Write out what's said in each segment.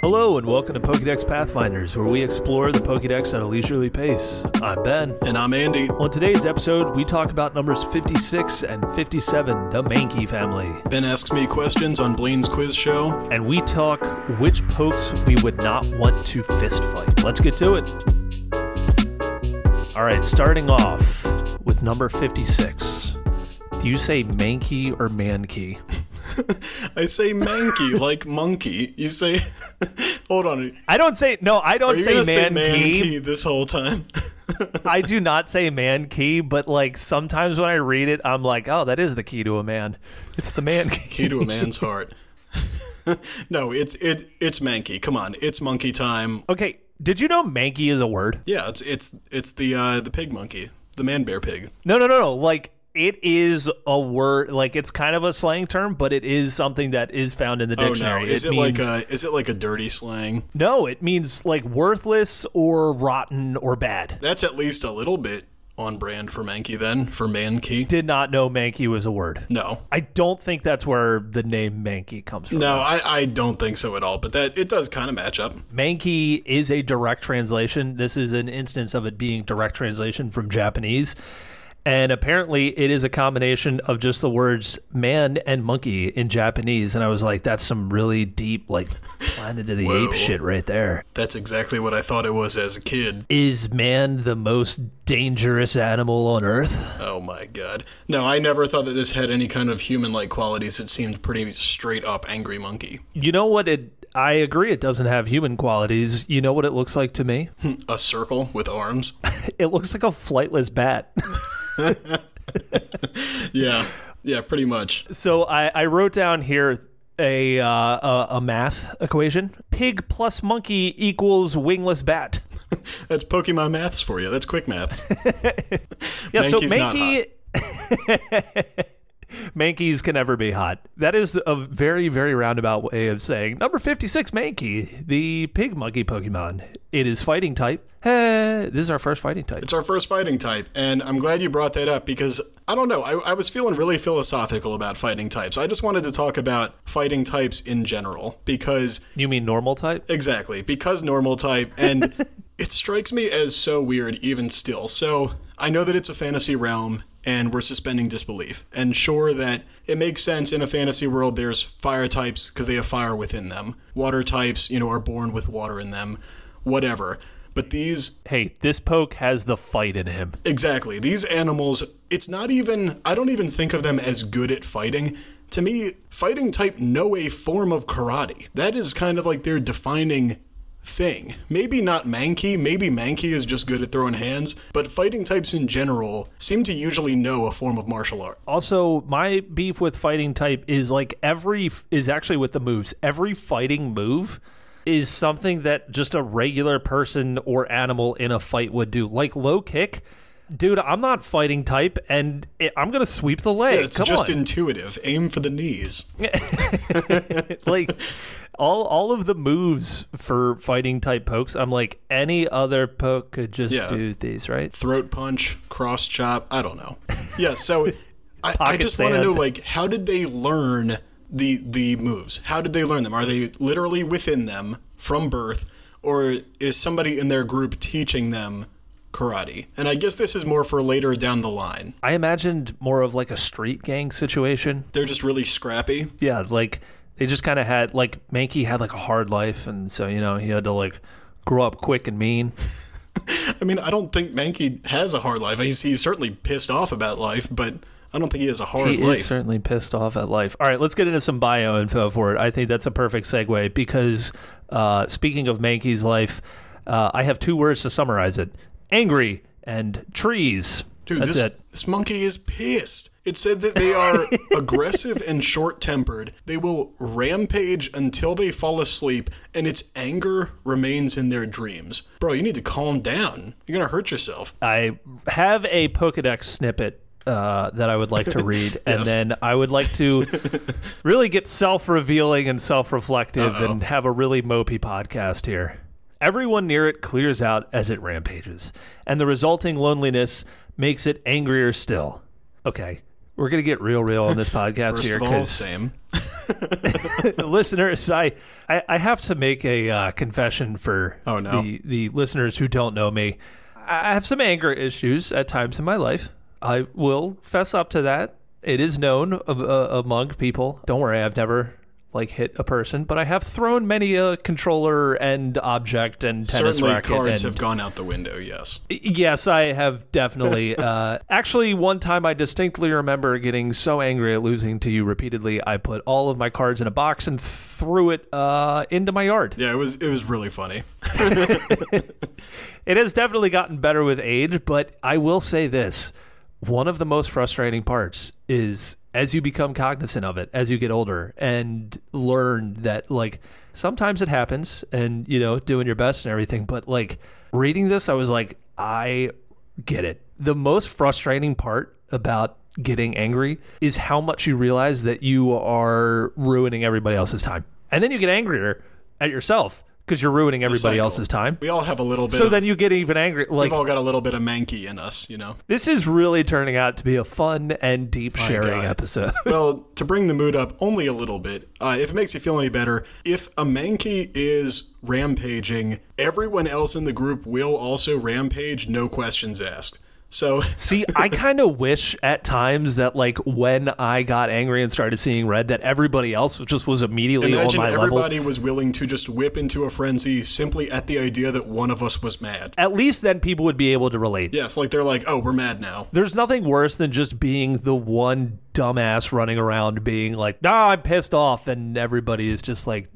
Hello and welcome to Pokédex Pathfinders, where we explore the Pokédex at a leisurely pace. I'm Ben. And I'm Andy. On today's episode, we talk about numbers 56 and 57, the Mankey family. Ben asks me questions on Blaine's quiz show. And we talk which pokes we would not want to fist fight. Let's get to it. All right, starting off with number 56. Do you say Mankey or Mankey? I say manky like monkey. You say, hold on. I don't say no. I don't Are say gonna say Mankey. manky this whole time? I do not say man key, but like sometimes when I read it, I'm like, oh, that is the key to a man. It's the man key. Key to a man's heart. no, it's it it's manky. Come on, it's monkey time. Okay, did you know manky is a word? Yeah, it's it's it's the uh, the pig monkey, the man bear pig. No, no, no, no. Like it is a word. Like it's kind of a slang term, but it is something that is found in the dictionary. Oh no, is it, means, like a is it like a dirty slang? no? It means like worthless or rotten or bad. That's at least a little bit on brand for manky then for mankey. Did not know manky was a word. No, I don't think that's where the name manky comes from. no, I, I don't think so at all. But that it does kind of match up. Mankey is a direct translation. This is an instance of it being direct translation from Japanese. And apparently, it is a combination of just the words man and monkey in Japanese. And I was like, that's some really deep, like, Planet of the Whoa. Apes shit right there. That's exactly what I thought it was as a kid. Is man the most dangerous animal on earth? Oh my god. No, I never thought that this had any kind of human like qualities. It seemed pretty straight up angry monkey. You know what? It. I agree, it doesn't have human qualities. You know what it looks like to me? A circle with arms. It looks like a flightless bat. Yeah. Yeah, pretty much. So I, I wrote down here a, uh, a a math equation: pig plus monkey equals wingless bat. That's Pokemon maths for you. That's quick maths. Yeah, so Mankey's not Mankey. Mankeys can never be hot. That is a very, very roundabout way of saying number 56 Mankey, the pig monkey Pokemon. It is fighting type. Hey, this is our first fighting type. It's our first fighting type, and I'm glad you brought that up because I don't know. I, I was feeling really philosophical about fighting types. I just wanted to talk about fighting types in general because You mean normal type? Exactly, because normal type, and it strikes me as so weird even still. So I know that it's a fantasy realm, and we're suspending disbelief. And sure that it makes sense in a fantasy world. There's fire types because they have fire within them. Water types, you know, are born with water in them. Whatever. But these Hey, this poke has the fight in him. Exactly. These animals, it's not even, I don't even think of them as good at fighting. To me, fighting type know a form of karate. That is kind of like their defining thing. Maybe not Mankey, maybe Mankey is just good at throwing hands, but fighting types in general seem to usually know a form of martial art. Also, my beef with fighting type is like every is actually with the moves. Every fighting move is something that just a regular person or animal in a fight would do. Like low kick, dude. I'm not fighting type, and it, I'm gonna sweep the leg. It's Come just on, intuitive. Aim for the knees. like all all of the moves for fighting type pokes. I'm like any other poke could just Yeah. do these, right? throat punch, cross chop. I don't know. Yeah, so I, I just want to know, like, how did they learn the the moves? How did they learn them? Are they literally within them from birth, or is somebody in their group teaching them karate? And I guess this is more for later down the line. I imagined more of like a street gang situation. They're just really scrappy. Yeah, like they just kind of had like Mankey had like a hard life, and so you know he had to like grow up quick and mean. I mean, I don't think Mankey has a hard life. He's, he's certainly pissed off about life, but I don't think he has a hard He life. is certainly pissed off at life. All right, let's get into some bio info for it. I think that's a perfect segue because uh, speaking of Mankey's life, uh, I have two words to summarize it: angry and trees. Dude, that's this, it. this monkey is pissed. It said that they are aggressive and short tempered. They will rampage until they fall asleep, and its anger remains in their dreams. Bro, you need to calm down. You're going to hurt yourself. I have a Pokedex snippet uh, that I would like to read, and then I would like to really get self-revealing and self-reflective, and have a really mopey podcast here. Everyone near it clears out as it rampages, and the resulting loneliness makes it angrier still. Okay, we're gonna get real, real on this podcast First here of all, same. listeners, I, I I have to make a uh, confession for Oh, no. the the listeners who don't know me. I have some anger issues at times in my life. I will fess up to that. It is known of, uh, among people. Don't worry, I've never like hit a person, but I have thrown many a controller and object and tennis Certainly, racket. cards and, have gone out the window. Yes. Yes, I have definitely. uh, actually, one time I distinctly remember getting so angry at losing to you repeatedly, I put all of my cards in a box and threw it uh, into my yard. Yeah, it was it was really funny. It has definitely gotten better with age, but I will say this. One of the most frustrating parts is as you become cognizant of it, as you get older and learn that, like, sometimes it happens and, you know, doing your best and everything. But, like, reading this, I was like, I get it. The most frustrating part about getting angry is how much you realize that you are ruining everybody else's time. And then you get angrier at yourself because you're ruining everybody cycle. else's time. We all have a little bit. So of, then you get even angry. Like we've all got a little bit of manky in us, you know. this is really turning out to be a fun and deep sharing God. episode. well, to bring the mood up only a little bit, uh, if it makes you feel any better, if a Mankey is rampaging, everyone else in the group will also rampage, no questions asked. So, See, I kind of wish at times that like when I got angry and started seeing red, that everybody else just was immediately on imagine my level. everybody was willing to just whip into a frenzy simply at the idea that one of us was mad. At least then people would be able to relate. Yes, like they're like, oh, we're mad now. There's nothing worse than just being the one dumbass running around being like, "Nah, I'm pissed off," and everybody is just like,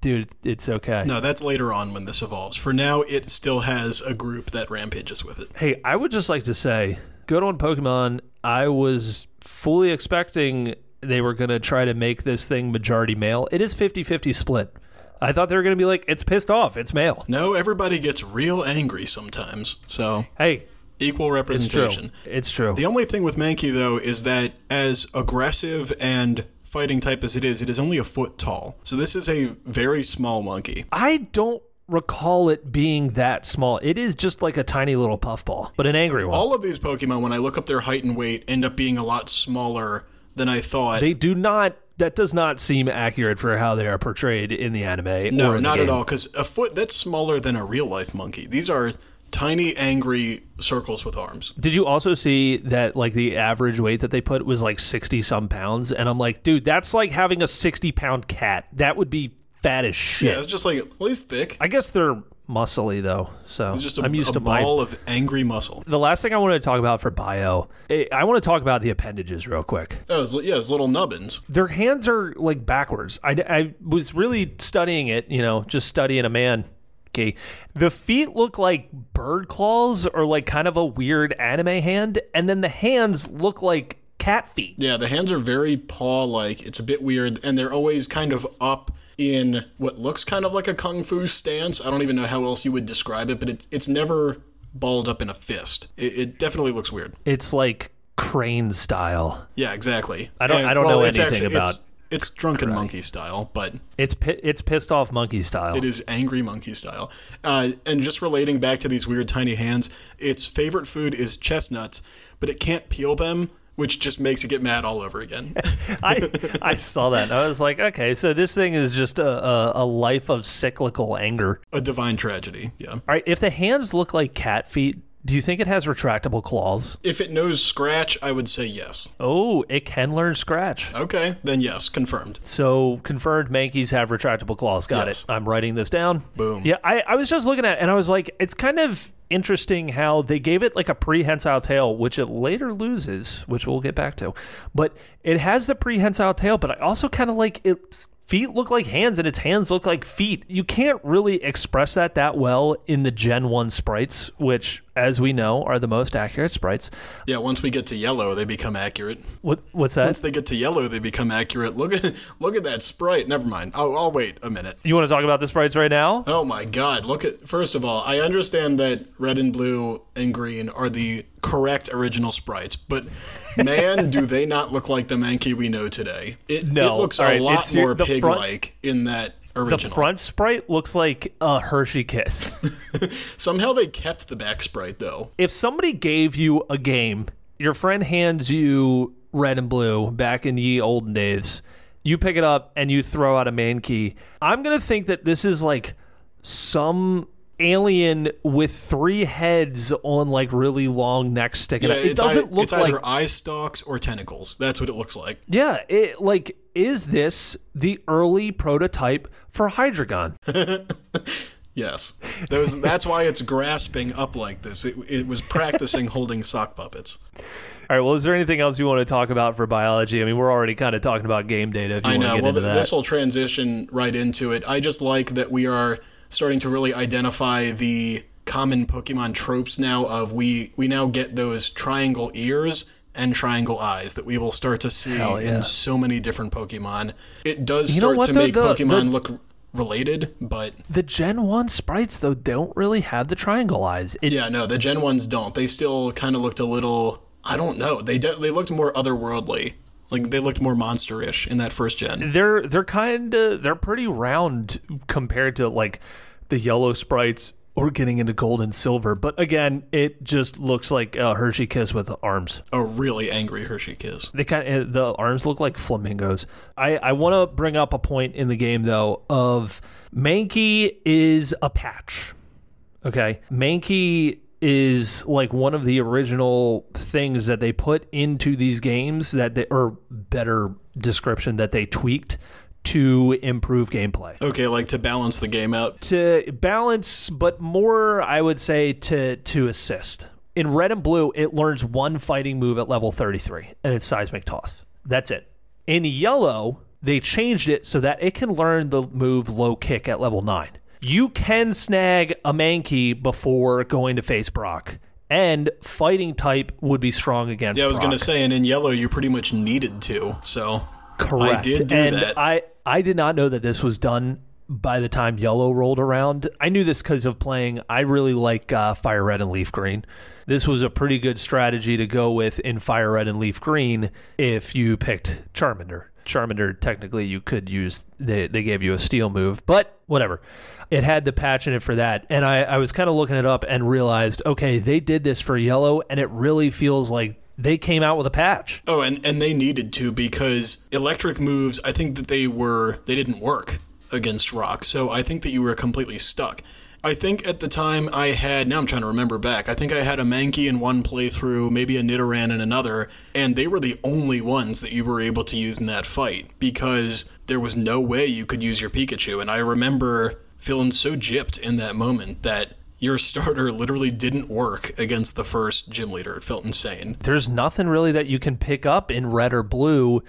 "Dude, it's okay." No, that's later on when this evolves. For now, it still has a group that rampages with it. Hey, I would just like to say, good on Pokemon. I was fully expecting they were going to try to make this thing majority male. It is 50 50 split. I thought they were going to be like, it's pissed off, it's male. No, everybody gets real angry sometimes. So, Hey, equal it's true. representation. It's true. The only thing with Mankey, though, is that as aggressive and fighting type as it is, it is only a foot tall. So this is a very small monkey. I don't recall it being that small. It is just like a tiny little puffball, but an angry one. All of these Pokemon, when I look up their height and weight, end up being a lot smaller than I thought. they do not, that does not seem accurate for how they are portrayed in the anime. or no, not at all, because a foot, that's smaller than a real life monkey. These are tiny, angry circles with arms. Did you also see that like the average weight that they put was like 60 some pounds? And I'm like, dude, that's like having a 60 pound cat. That would be fat as shit. Yeah, it's just like, at least thick. I guess they're muscly though. So It's just a, I'm used a to my. ball of angry muscle. The last thing I wanted to talk about for bio, eh, I want to talk about the appendages real quick. Oh, it's, yeah, it's little nubbins. Their hands are like backwards. I, I was really studying it, you know, just studying a man. Okay. The feet look like bird claws or like kind of a weird anime hand. And then the hands look like cat feet. Yeah, the hands are very paw like. It's a bit weird, and they're always kind of up in what looks kind of like a kung fu stance. I don't even know how else you would describe it, but it's it's never balled up in a fist. It, it definitely looks weird. It's like crane style. Yeah, exactly. I don't- I don't know anything about It's, drunken monkey style, but It's pi- it's pissed off monkey style. it is angry monkey style. Uh, and just relating back to these weird tiny hands, its favorite food is chestnuts, but it can't peel them. Which just makes it get mad all over again. I I saw that. and I was like, okay, so this thing is just a, a, a life of cyclical anger. a divine tragedy. Yeah. All right, if the hands look like cat feet, do you think it has retractable claws? If it knows scratch, I would say yes. Oh, it can learn scratch. Okay, then yes, confirmed. So confirmed Mankeys have retractable claws. Got Yes. it. I'm writing this down. Boom. Yeah, I, I was just looking at it and I was like, it's kind of interesting how they gave it like a prehensile tail, which it later loses, which we'll get back to. But it has the prehensile tail, but I also kind of like its feet look like hands and its hands look like feet. You can't really express that that well in the Gen 1 sprites, which, as we know, are the most accurate sprites. Yeah, once we get to yellow, they become accurate. What What's that? Once they get to yellow, they become accurate. Look at look at that sprite. Never mind. I'll, I'll wait a minute. You want to talk about the sprites right now? Oh my god, look at first of all, I understand that red and blue and green are the correct original sprites, but man, do they not look like the Mankey we know today. It, No. it looks a right, lot more pig like in that original. The front sprite looks like a Hershey kiss. Somehow they kept the back sprite though. if somebody gave you a game, your friend hands you red and blue back in ye olden days. You pick it up and you throw out a Mankey. I'm gonna think that this is like some alien with three heads on like really long necks sticking Yeah, out. It doesn't look it's like either eye stalks or tentacles. That's what it looks like. yeah. It like is this the early prototype for Hydreigon? Yes, those. that's why it's grasping up like this. It, it was practicing holding sock puppets. All right. Well, is there anything else you want to talk about for biology? I mean, we're already kind of talking about game data. If you I want know. to get Well, into that, this will transition right into it. I just like that we are starting to really identify the common Pokemon tropes now. Of we we now get those triangle ears and triangle eyes that we will start to see yeah. in so many different Pokemon. It does You start what, to though? make The- Pokemon the- look related, but the Gen One sprites though don't really have the triangle eyes. It, yeah, no, the Gen ones don't. They still kind of looked a little. I don't know. They de- they looked more otherworldly. Like they looked more monsterish in that first gen. they're they're kind of they're pretty round compared to like the yellow sprites or getting into gold and silver. But again, it just looks like a Hershey Kiss with arms. A really angry Hershey Kiss. They kind of the arms look like flamingos. I I want to bring up a point in the game though of Mankey is a patch. Okay, Mankey is like one of the original things that they put into these games that they or better description that they tweaked to improve gameplay Okay, like to balance the game out. to balance, but more, I would say, to to assist. In red and blue, it learns one fighting move at level 33, and it's seismic toss. That's it. In yellow, they changed it so that it can learn the move low kick at level 9. You can snag a Mankey before going to face Brock, and fighting type would be strong against Yeah, I was Brock. gonna say, and in yellow, you pretty much needed to. So Correct. I did do and that. I I did not know that this was done by the time yellow rolled around. I knew this because of playing. I really like uh, fire red and leaf green. This was a pretty good strategy to go with in fire red and leaf green if you picked Charmander. Charmander, technically, you could use. They, they gave you a steel move, but whatever. It had the patch in it for that. And I, I was kind of looking it up and realized, okay, they did this for yellow, and it really feels like they came out with a patch. Oh, and and they needed to because electric moves. I think that they were they didn't work against rock. So I think that you were completely stuck. I think at the time I had now I'm trying to remember back. I think I had a Mankey in one playthrough, maybe a Nidoran in another, and they were the only ones that you were able to use in that fight because there was no way you could use your Pikachu. And I remember feeling so gypped in that moment that your starter literally didn't work against the first gym leader. It felt insane. there's nothing really that you can pick up in red or blue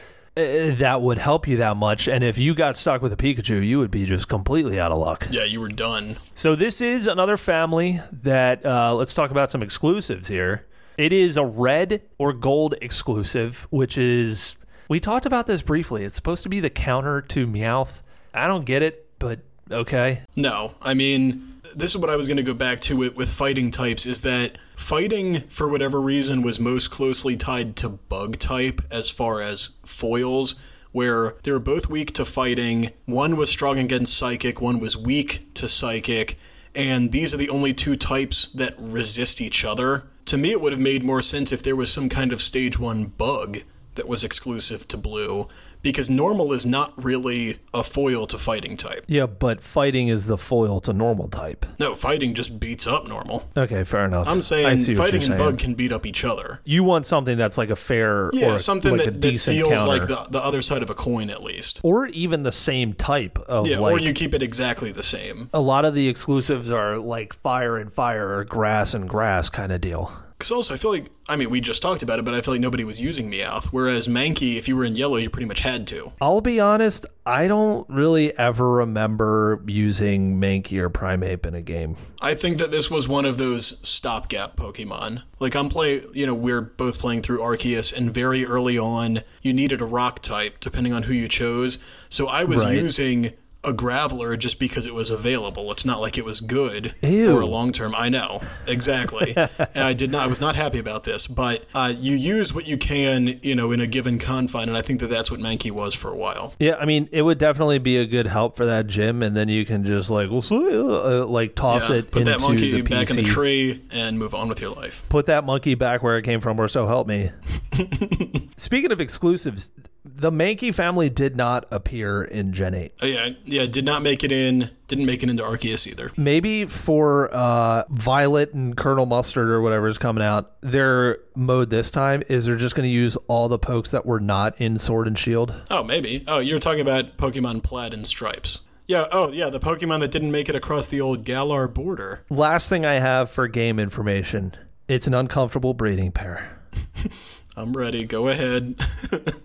that would help you that much. And if you got stuck with a Pikachu, you would be just completely out of luck. Yeah, you were done. So this is another family that uh, let's talk about some exclusives here. It is a red or gold exclusive, which is we talked about this briefly. It's supposed to be the counter to Meowth. I don't get it, but okay. No, I mean, this is what I was going to go back to it with fighting types is that fighting, for whatever reason, was most closely tied to bug type as far as foils, where they were both weak to fighting. One was strong against psychic, one was weak to psychic, and these are the only two types that resist each other. To me, it would have made more sense if there was some kind of stage one bug that was exclusive to blue. Because normal is not really a foil to fighting type. Yeah, but fighting is the foil to normal type. No, fighting just beats up normal. Okay, fair enough. I'm saying fighting and saying. bug can beat up each other. You want something that's like a fair Yeah, or something like that, a that decent feels counter. like the, the other side of a coin at least. or even the same type of Yeah, like or you keep it exactly the same. a lot of the exclusives are like fire and fire or grass and grass kind of deal. Because also, I feel like, I mean, we just talked about it, but I feel like nobody was using Meowth. Whereas Mankey, if you were in yellow, you pretty much had to. I'll be honest, I don't really ever remember using Mankey or Primeape in a game. I think that this was one of those stopgap Pokemon. Like, I'm playing, you know, we're both playing through Arceus, and very early on, you needed a rock type, depending on who you chose. So I was Right. using a Graveler just because it was available. It's not like it was good Ew. for a long term. I know exactly, and I did not. I was not happy about this. But uh, you use what you can, you know, in a given confine, and I think that that's what Mankey was for a while. Yeah, I mean, it would definitely be a good help for that gym, and then you can just like, uh, like toss Yeah, it put into that monkey back in the tree and move on with your life. Put that monkey back where it came from, or so help me. Speaking of exclusives, the Mankey family did not appear in Gen 8. Oh, yeah, yeah, did not make it in. Didn't make it into Arceus either. Maybe for uh, Violet and Colonel Mustard or whatever is coming out, their mode this time is they're just going to use all the pokes that were not in Sword and Shield. Oh, maybe. Oh, you're talking about Pokemon Plaid and Stripes. Yeah. Oh, yeah. The Pokemon that didn't make it across the old Galar border. Last thing I have for game information it's an uncomfortable breeding pair. I'm ready. Go ahead.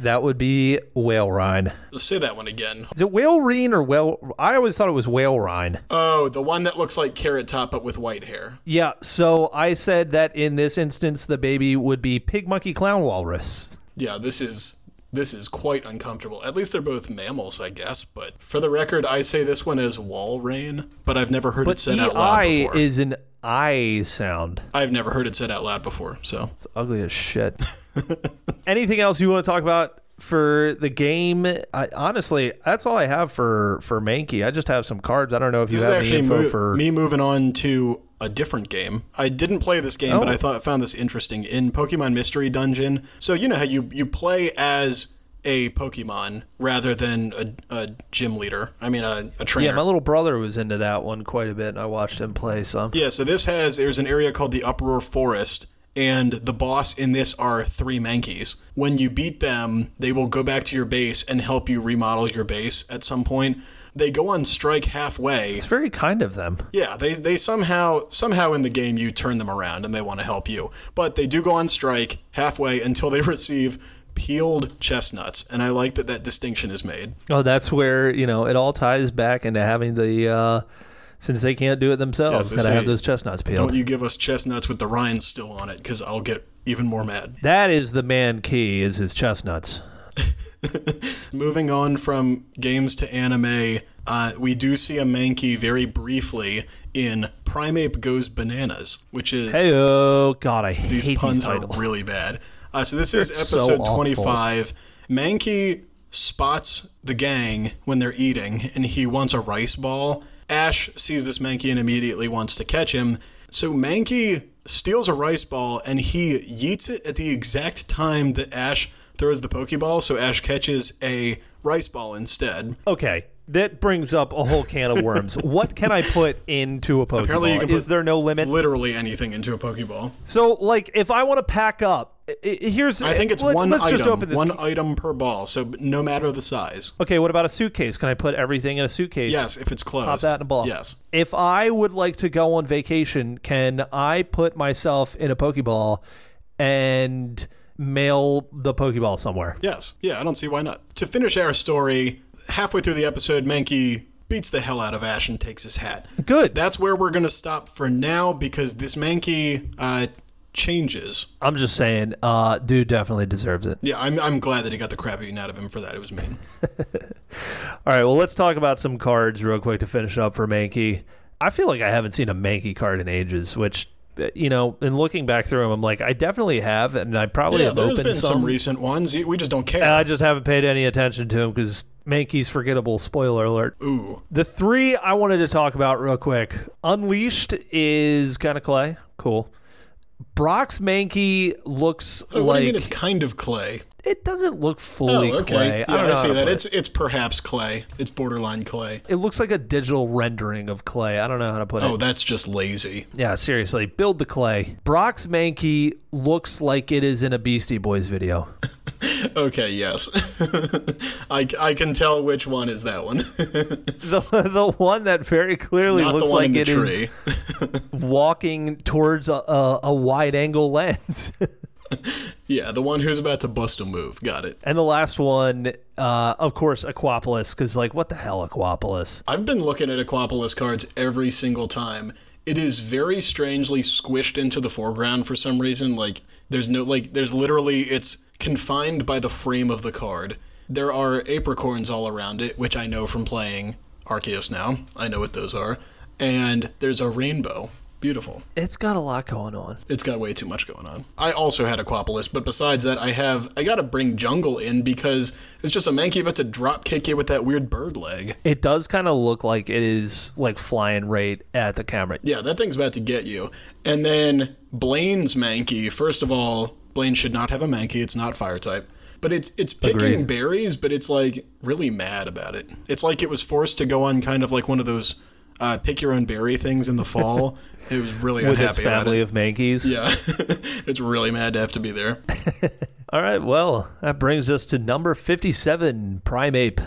That would be Whale Rhine. Let's say that one again. Is it Whale Reen or Whale? I always thought it was Whale Rhine. Oh, the one that looks like Carrot Top but with white hair. Yeah, so I said that in this instance, the baby would be Pig Monkey Clown Walrus. Yeah, this is this is quite uncomfortable. At least they're both mammals, I guess. But for the record, I say this one is Walrein, but I've never heard it But said out loud EI before. is an I sound. I've never heard it said out loud before. So It's ugly as shit. Anything else you want to talk about for the game? I, honestly, that's all I have for for Mankey. I just have some cards. I don't know if you this is have any info mo- for. me moving on to a different game. I didn't play this game, but Oh. I thought found this interesting in Pokemon Mystery Dungeon. So you know how you you play as a Pokemon rather than a, a gym leader. I mean a, a trainer. Yeah, my little brother was into that one quite a bit, and I watched him play some. Yeah, so this has there's an area called the Uproar Forest, and the boss in this are three Mankeys. When you beat them, they will go back to your base and help you remodel your base at some point. They go on strike halfway. It's very kind of them. Yeah, they they somehow somehow in the game you turn them around and they want to help you. But they do go on strike halfway until they receive peeled chestnuts, and I like that that distinction is made. Oh, that's where you know it all ties back into having the. Uh, since they can't do it themselves, they gotta say, have those chestnuts peeled. Don't you give us chestnuts with the rinds still on it, because I'll get even more mad. That is the man key. Is his chestnuts. Moving on from games to anime, uh, we do see a Mankey very briefly in Primeape Goes Bananas, which is Hey, oh God, I these hate puns these puns are really bad. Uh, so this is They're so episode 25. Mankey spots the gang when they're eating, and he wants a rice ball. Ash sees this Mankey and immediately wants to catch him. So Mankey steals a rice ball and he yeets it at the exact time that Ash throws the Pokeball. So Ash catches a rice ball instead. Okay, that brings up a whole can of worms. what can I put into a Pokeball? Apparently, you can is put there no limit? Literally anything into a Pokeball. so, like, if I want to pack up, here's I think it's let, one Let's item. just open this. One item per ball. So no matter the size. Okay, what about a suitcase? Can I put everything in a suitcase? Yes, if it's closed. Pop that in a ball. Yes. If I would like to go on vacation, can I put myself in a Pokeball and mail the Pokeball somewhere? Yes. Yeah, I don't see why not. To finish our story, halfway through the episode, Mankey beats the hell out of Ash and takes his hat. Good. That's where we're going to stop for now because this Mankey uh, changes. I'm just saying, uh, dude definitely deserves it. Yeah, I'm, I'm glad that he got the crap eaten out of him for that. It was mean. All right, well, let's talk about some cards real quick to finish up for Mankey. I feel like I haven't seen a Mankey card in ages, which, uh, you know, in looking back through them, I'm like, I definitely have, and I probably yeah, have opened some. some. recent ones. We just don't care. and I just haven't paid any attention to them because Mankey's forgettable. Spoiler alert. Ooh. The three I wanted to talk about real quick. Unleashed is kind of clay. Cool. Brock's Mankey looks what do like you mean it's kind of clay? It doesn't look fully oh, okay. clay. Yeah, I don't know. how see that. it. It's it's perhaps clay. It's borderline clay. It looks like a digital rendering of clay. I don't know how to put Oh, it. Oh, that's just lazy. Yeah, seriously. Build the clay. Brock's Mankey looks like it is in a Beastie Boys video. Okay, yes. I, I can tell which one is that one. the the one that very clearly Not looks like it is walking towards a, a, a wide angle lens. Yeah, the one who's about to bust a move. Got it. and the last one, uh, of course, Aquapolis, because like, what the hell, Aquapolis? I've been looking at Aquapolis cards every single time. It is very strangely squished into the foreground for some reason. Like there's no like there's literally it's confined by the frame of the card. There are apricorns all around it, which I know from playing Arceus now. I know what those are. And there's a rainbow. Beautiful. It's got a lot going on. It's got way too much going on. I also had Aquapolis, but besides that, I have I gotta bring Jungle in because it's just a Mankey about to drop kick you with that weird bird leg. It does kind of look like it is like flying right at the camera. Yeah, that thing's about to get you. And then Blaine's Mankey. First of all, Blaine should not have a Mankey. It's not fire type. But it's it's picking Agreed. berries, but it's like really mad about it. It's like it was forced to go on kind of like one of those uh, pick your own berry things in the fall. it was really With its family it. of Mankeys. Yeah, it's really mad to have to be there. All right, well, that brings us to number 57, Primeape.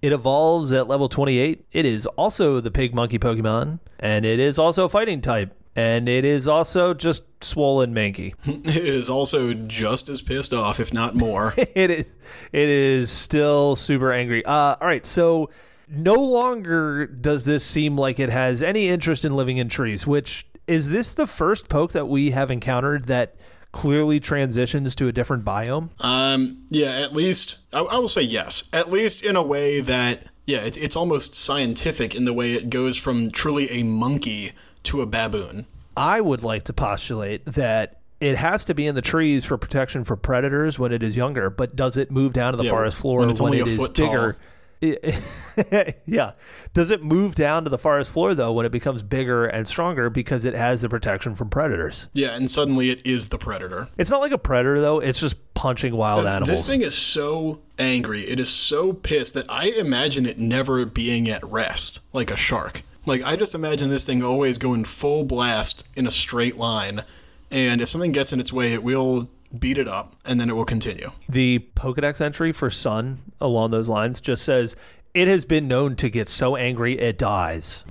It evolves at level 28. It is also the pig monkey Pokemon, and it is also fighting type, and it is also just swollen Mankey. It is also just as pissed off, if not more. it is it is still super angry. Uh, all right, so no longer does this seem like it has any interest in living in trees. Which is this the first poke that we have encountered that clearly transitions to a different biome? Um, yeah, at least I, I will say yes. At least in a way that yeah, it's it's almost scientific in the way it goes from truly a monkey to a baboon. I would like to postulate that it has to be in the trees for protection for predators when it is younger, but does it move down to the Yeah, forest floor when when, it is foot tall. yeah. Does it move down to the forest floor though when it becomes bigger and stronger because it has the protection from predators? Yeah, and suddenly it is the predator. It's not like a predator though, it's just punching wild animals. This thing is so angry. It is so pissed that I imagine it never being at rest, like a shark. Like I just imagine this thing always going full blast in a straight line, and if something gets in its way, it will beat it up, and then it will continue. the Pokedex entry for Sun along those lines just says it has been known to get so angry it dies.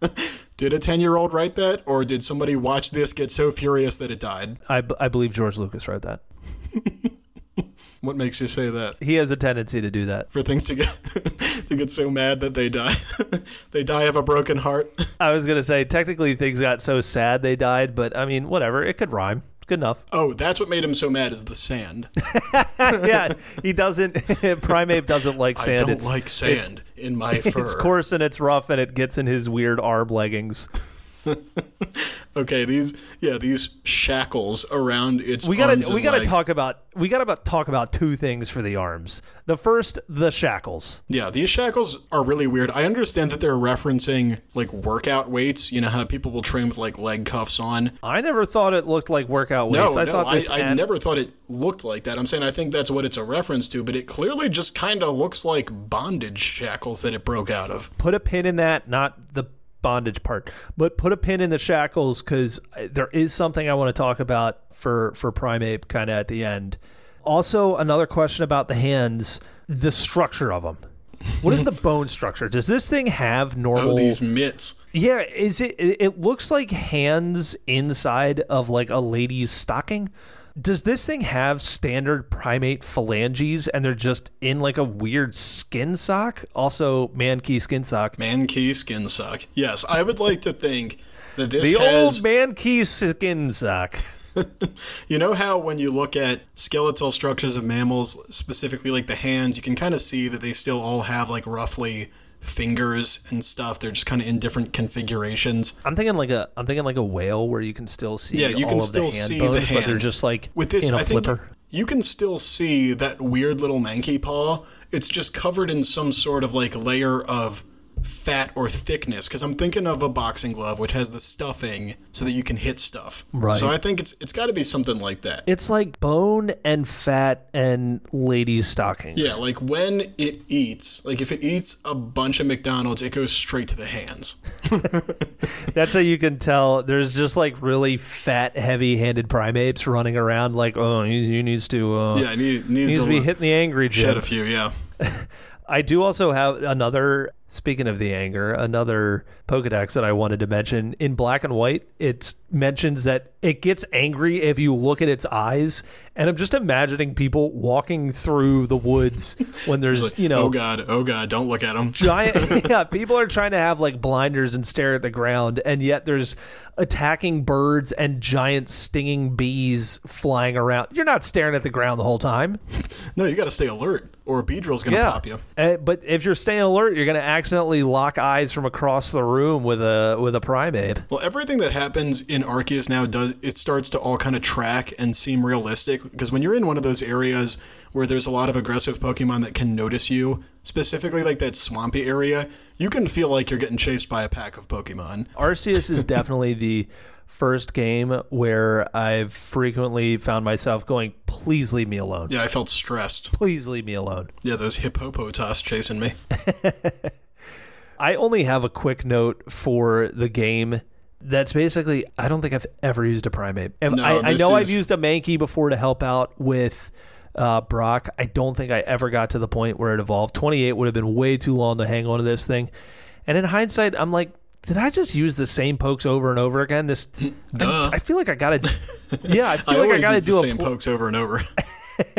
Did a 10 year old write that, or did somebody watch this get so furious that it died? I, b- I believe George Lucas wrote that. What makes you say that? He has a tendency to do that. For things to get to get so mad that they die, they die of a broken heart. I was gonna say technically things got so sad they died, but I mean whatever, it could rhyme. Good enough. Oh, that's what made him so mad is the sand. yeah, he doesn't. Primeape doesn't like sand. I don't it's, like sand in my fur. It's coarse and it's rough and it gets in his weird arm leggings. Okay, these yeah these shackles around its We gotta we gotta legs. talk about we gotta about talk about two things for the arms. The first, the shackles. Yeah, these shackles are really weird. I understand that they're referencing like workout weights. You know how people will train with like leg cuffs on. I never thought it looked like workout No, weights. I no, thought I, this I an- never thought it looked like that. I'm saying I think that's what it's a reference to, but it clearly just kind of looks like bondage shackles that it broke out of. put a pin in that, not the bondage part, but put a pin in the shackles because there is something I want to talk about for for Primeape kind of at the end. Also, another question about the hands, the structure of them. What is the bone structure? Does this thing have normal? Oh, these mitts. yeah, is it? It it looks like hands inside of like a lady's stocking. Does this thing have standard primate phalanges and they're just in like a weird skin sock? Also, man key skin sock. Man key skin sock. Yes, I would like to think that this The has. old man key skin sock. You know how when you look at skeletal structures of mammals, specifically like the hands, you can kind of see that they still all have like roughly fingers and stuff. They're just kind of in different configurations. I'm thinking like a I'm thinking like a whale where you can still see Yeah, you all can of still the hand see the bones, but they're just like With this, in a I think flipper. you can still see that weird little Mankey paw. It's just covered in some sort of like layer of fat or thickness because I'm thinking of a boxing glove which has the stuffing so that you can hit stuff. Right. So I think it's it's got to be something like that. It's like bone and fat and ladies' stockings. Yeah, like when it eats, like if it eats a bunch of McDonald's, it goes straight to the hands. That's how you can tell. There's just like really fat, heavy-handed primates running around. Like, oh, he, he needs to. Uh, Yeah, need, needs, needs to to be hitting the angry shed a few. Yeah, I do also have another. Speaking of the anger, another Pokedex that I wanted to mention. In black and white, it mentions that it gets angry if you look at its eyes. And I'm just imagining people walking through the woods when there's, you know, oh god, oh god, don't look at them. giant yeah people are trying to have like blinders and stare at the ground and yet there's attacking birds and giant stinging bees flying around you're not staring at the ground the whole time No, you got to stay alert, or a Beedrill's gonna pop you. Uh, but if you're staying alert you're going to accidentally lock eyes from across the room with a with a primate Well, everything that happens in Arceus now does it starts to all kind of track and seem realistic because when you're in one of those areas where there's a lot of aggressive Pokemon that can notice you, specifically like that swampy area, you can feel like you're getting chased by a pack of Pokemon. Arceus is definitely the first game where I've frequently found myself going, please leave me alone. Yeah, I felt stressed. Please leave me alone. Yeah, those hippopotas chasing me. I only have a quick note for the game. That's basically, I don't think I've ever used a Primeape. And No, I, I know I've used a Mankey before to help out with uh, Brock. I don't think I ever got to the point where it evolved. 28 would have been way too long to hang on to this thing. And in hindsight, I'm like, did I just use the same pokes over and over again? This, I, I feel like I gotta, yeah, I feel I like I gotta do the a same pl- pokes over and over.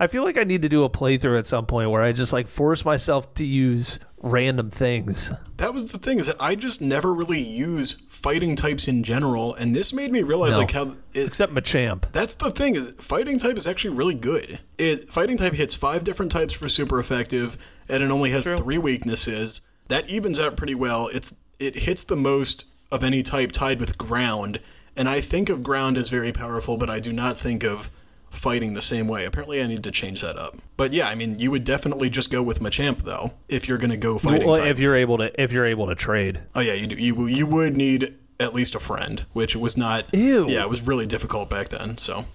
I feel like I need to do a playthrough at some point where I just like force myself to use random things. that was the thing is that I just never really use fighting types in general, and this made me realize No. like how it, Except Machamp. That's the thing is fighting type is actually really good. It fighting type hits five different types for super effective, and it only has three weaknesses. That evens out pretty well. It's it hits the most of any type tied with ground, and I think of ground as very powerful, but I do not think of fighting the same way. Apparently, I need to change that up. But yeah, I mean, you would definitely just go with Machamp though if you're going to go fighting Well, type. if you're able to, if you're able to trade. Oh yeah, you do, you you would need at least a friend, which was not. Ew. Yeah, it was really difficult back then. So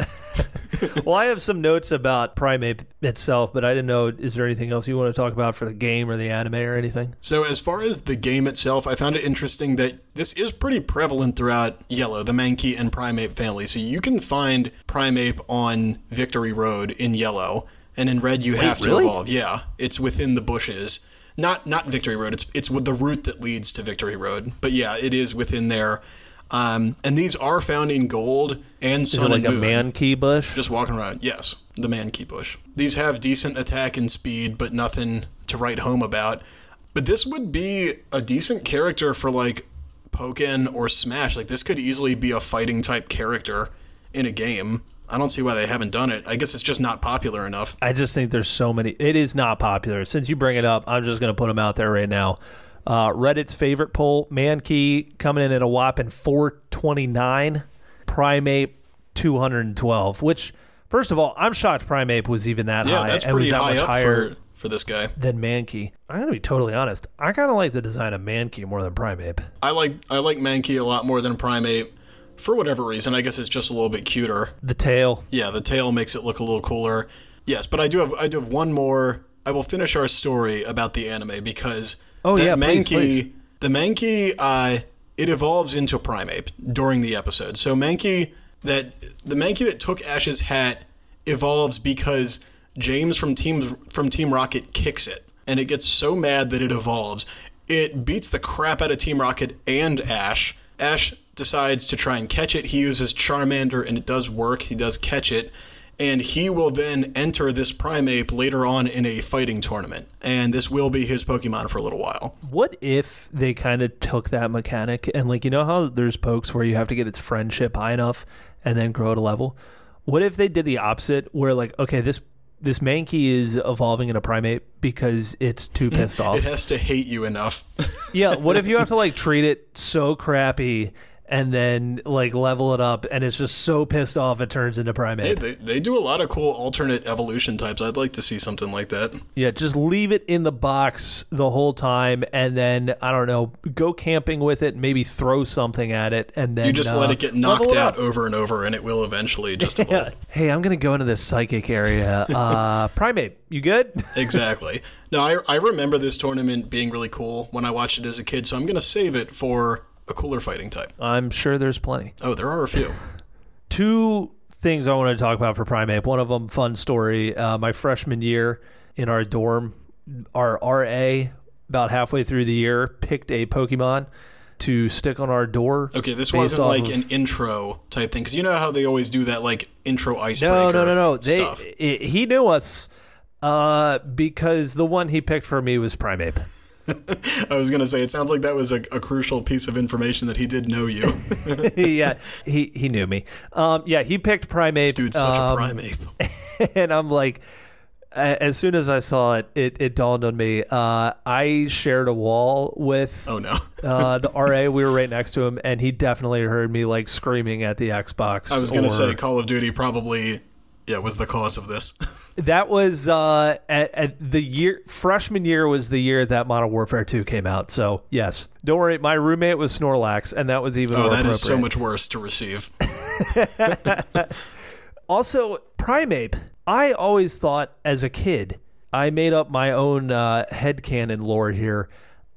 Well, I have some notes about Primeape itself, but I didn't know. Is there anything else you want to talk about for the game or the anime or anything? so as far as the game itself, I found it interesting that this is pretty prevalent throughout Yellow, the Mankey and Primeape family. So you can find Primeape on Victory Road in Yellow, and in Red you have to really? evolve. Yeah, it's within the bushes. Not not Victory Road. It's it's the route that leads to Victory Road. But yeah, it is within there. Um, and these are found in Gold and Is Sun it like and a Moon. man key bush? Just walking around. Yes, the man key bush. These have decent attack and speed, but nothing to write home about. But this would be a decent character for like Pokken or Smash. Like this could easily be a fighting type character in a game. I don't see why they haven't done it. I guess it's just not popular enough. I just think there's so many. It is not popular. Since you bring it up, I'm just going to put them out there right now. Uh, Reddit's favorite poll: Mankey coming in at a whopping 429, Primeape 212. Which, first of all, I'm shocked Primeape was even that Yeah, high that's and pretty was that high much higher for for this guy. than Mankey. I'm going to be totally honest. I kind of like the design of Mankey more than Primeape. I like I like Mankey a lot more than Primeape for whatever reason. I guess it's just a little bit cuter. The tail. Yeah, the tail makes it look a little cooler. Yes, but I do have I do have one more. I will finish our story about the anime because Oh, yeah, please, Mankey, please. the Mankey, uh, it evolves into Primeape during the episode. So Mankey that the Mankey that took Ash's hat evolves because James from Team from Team Rocket kicks it, and it gets so mad that it evolves. It beats the crap out of Team Rocket and Ash. Ash decides to try and catch it. He uses Charmander, and it does work. He does catch it. And he will then enter this Primeape later on in a fighting tournament. And this will be his Pokemon for a little while. What if they kind of took that mechanic and like you know how there's pokes where you have to get its friendship high enough and then grow to level? What if they did the opposite where like okay this this Mankey is evolving in a Primeape because it's too pissed off. It has to hate you enough. yeah, what if you have to like treat it so crappy and then like level it up and it's just so pissed off it turns into Primeape. Hey, they, they do a lot of cool alternate evolution types. I'd like to see something like that. Yeah, just leave it in the box the whole time and then I don't know, go camping with it, maybe throw something at it and then You just uh, let it get knocked it out over and over, and it will eventually just Yeah. Hey, I'm gonna go into this psychic area. Uh, Primeape, you good? exactly. No, I, I remember this tournament being really cool when I watched it as a kid, so I'm going to save it for a cooler fighting type. I'm sure there's plenty. Oh, there are a few. Two things I want to talk about for Primeape. One of them, fun story. Uh, my freshman year in our dorm, our RA about halfway through the year, picked a Pokemon to stick on our door. Okay, this wasn't like an intro type thing because you know how they always do that like intro icebreaker. No, no, no, no. They, stuff. i he knew us uh, because the one he picked for me was Primeape. I was gonna say it sounds like that was a, a crucial piece of information that he did know you. yeah, he he knew me. Um, yeah, he picked Primeape. Dude's such um, a primate. and I'm like, as soon as I saw it, it, it dawned on me. Uh, I shared a wall with Oh no. uh, the RA. We were right next to him, and he definitely heard me like screaming at the Xbox. I was gonna or- say Call of Duty probably yeah was the cause of this. that was uh, at, at the year freshman year was the year that Modern Warfare 2 came out. So yes, don't worry. My roommate was Snorlax, and that was even oh, that is so much worse to receive. Also, Primeape. I always thought as a kid, I made up my own uh, headcanon lore here.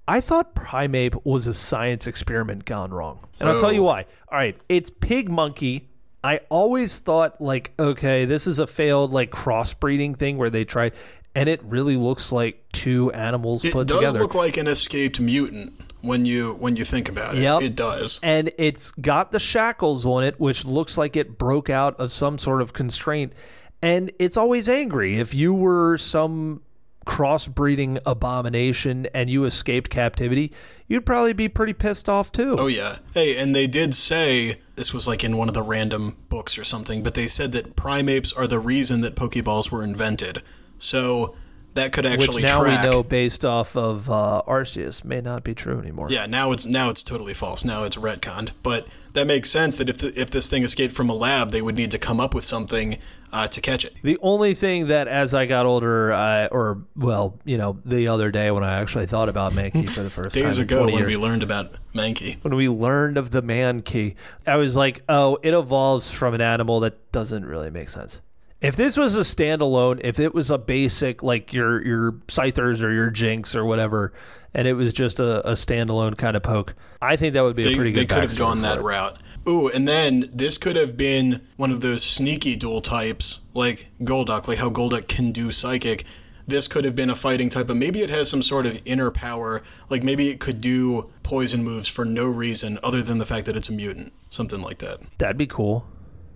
I thought Primeape was a science experiment gone wrong. And I'll tell you Oh. why. All right, it's pig monkey. I always thought, like, okay, this is a failed, like, crossbreeding thing where they tried, and it really looks like two animals It put together. It does look like an escaped mutant when you when you think about it. Yep. It does. and it's got the shackles on it, which looks like it broke out of some sort of constraint. And it's always angry. If you were some crossbreeding abomination and you escaped captivity, you'd probably be pretty pissed off too. Oh yeah. Hey, and they did say this was like in one of the random books or something, but they said that Primeapes are the reason that Pokeballs were invented. So that could which actually now track. we know, based off of uh, Arceus, may not be true anymore. Yeah, now it's now it's totally false. Now it's retconned. But that makes sense that if the, if this thing escaped from a lab, they would need to come up with something uh, to catch it. The only thing that, as I got older, I, or well, you know, the other day when I actually thought about Mankey for the first time Days ago, when years, we learned about Mankey, when we learned of the man key, I was like, oh, it evolves from an animal that doesn't really make sense. If this was a standalone, if it was a basic like your your Scythers or your Jynx or whatever, and it was just a, a standalone kind of poke, I think that would be a pretty they good. They could have gone that it. route. Ooh, and then this could have been one of those sneaky dual types, like Golduck, like how Golduck can do psychic. This could have been a fighting type, but maybe it has some sort of inner power. Like maybe it could do poison moves for no reason other than the fact that it's a mutant. Something like that. That'd be cool.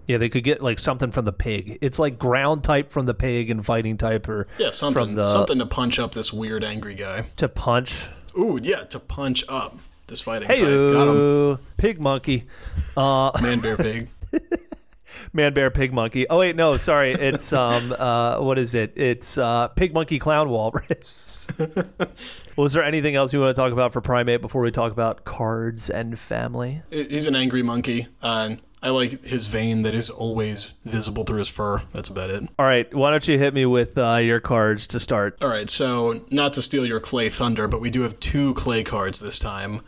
Yeah, they could get like something from the pig. It's like ground type from the pig and fighting type, or Yeah, something the something to punch up this weird angry guy. to punch. Ooh, yeah, to punch up this fighting type. Hey, pig monkey. Uh, Man, bear, pig. Man Bear Pig Monkey. Oh wait, no, sorry. It's um uh what is it? It's uh Pig Monkey Clown Walrus. Was there anything else you want to talk about for Primeape before we talk about cards and family? He's an angry monkey. Uh, I like his vein that is always visible through his fur. That's about it. All right, why don't you hit me with uh, your cards to start? All right, so not to steal your clay thunder, but we do have two clay cards this time.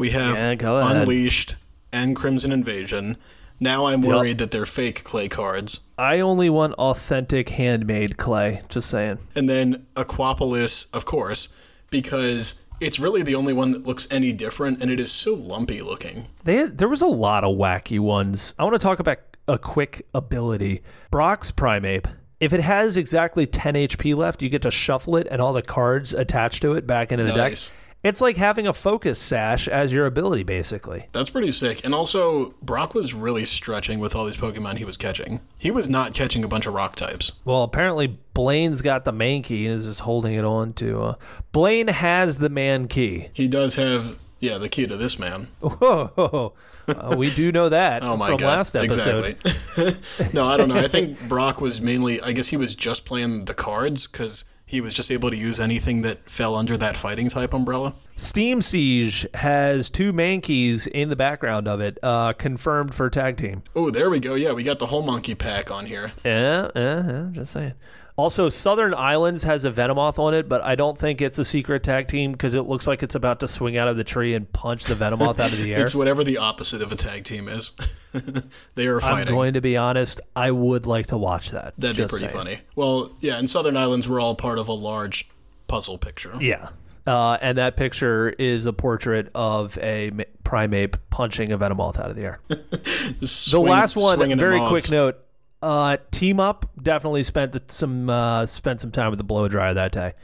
We have Yeah. Unleashed and Crimson Invasion. Now I'm worried that they're fake clay cards. I only want authentic handmade clay. Just saying. And then Aquapolis, of course, because it's really the only one that looks any different, and it is so lumpy looking. They there was a lot of wacky ones. I want to talk about a quick ability. Brock's Primeape. If it has exactly 10 HP left, you get to shuffle it and all the cards attached to it back into the Nice. deck. It's like having a focus sash as your ability, basically. That's pretty sick. And also, Brock was really stretching with all these Pokemon he was catching. He was not catching a bunch of rock types. Well, apparently Blaine's got the main key and is just holding it on to. Uh, Blaine has the man key. He does have, yeah, the key to this man. Whoa, uh, we do know that Oh my from god! last episode. Exactly. no, I don't know. I think Brock was mainly. I guess he was just playing the cards because he was just able to use anything that fell under that fighting type umbrella. Steam Siege has two Mankeys in the background of it, uh, confirmed for tag team. Oh, there we go. Yeah, we got the whole monkey pack on here. Yeah, yeah, yeah, just saying. Also, Southern Islands has a Venomoth on it, but I don't think it's a secret tag team because it looks like it's about to swing out of the tree and punch the Venomoth out of the air. It's whatever the opposite of a tag team is. they are fighting. I'm going to be honest. I would like to watch that. That'd be pretty saying. funny. Well, yeah, in Southern Islands, we're all part of a large puzzle picture. Yeah. Uh, and that picture is a portrait of a ma- primeape punching a Venomoth out of the air. the last one, very quick note. Uh, team up definitely spent some uh, spent some time with the blow dryer that day.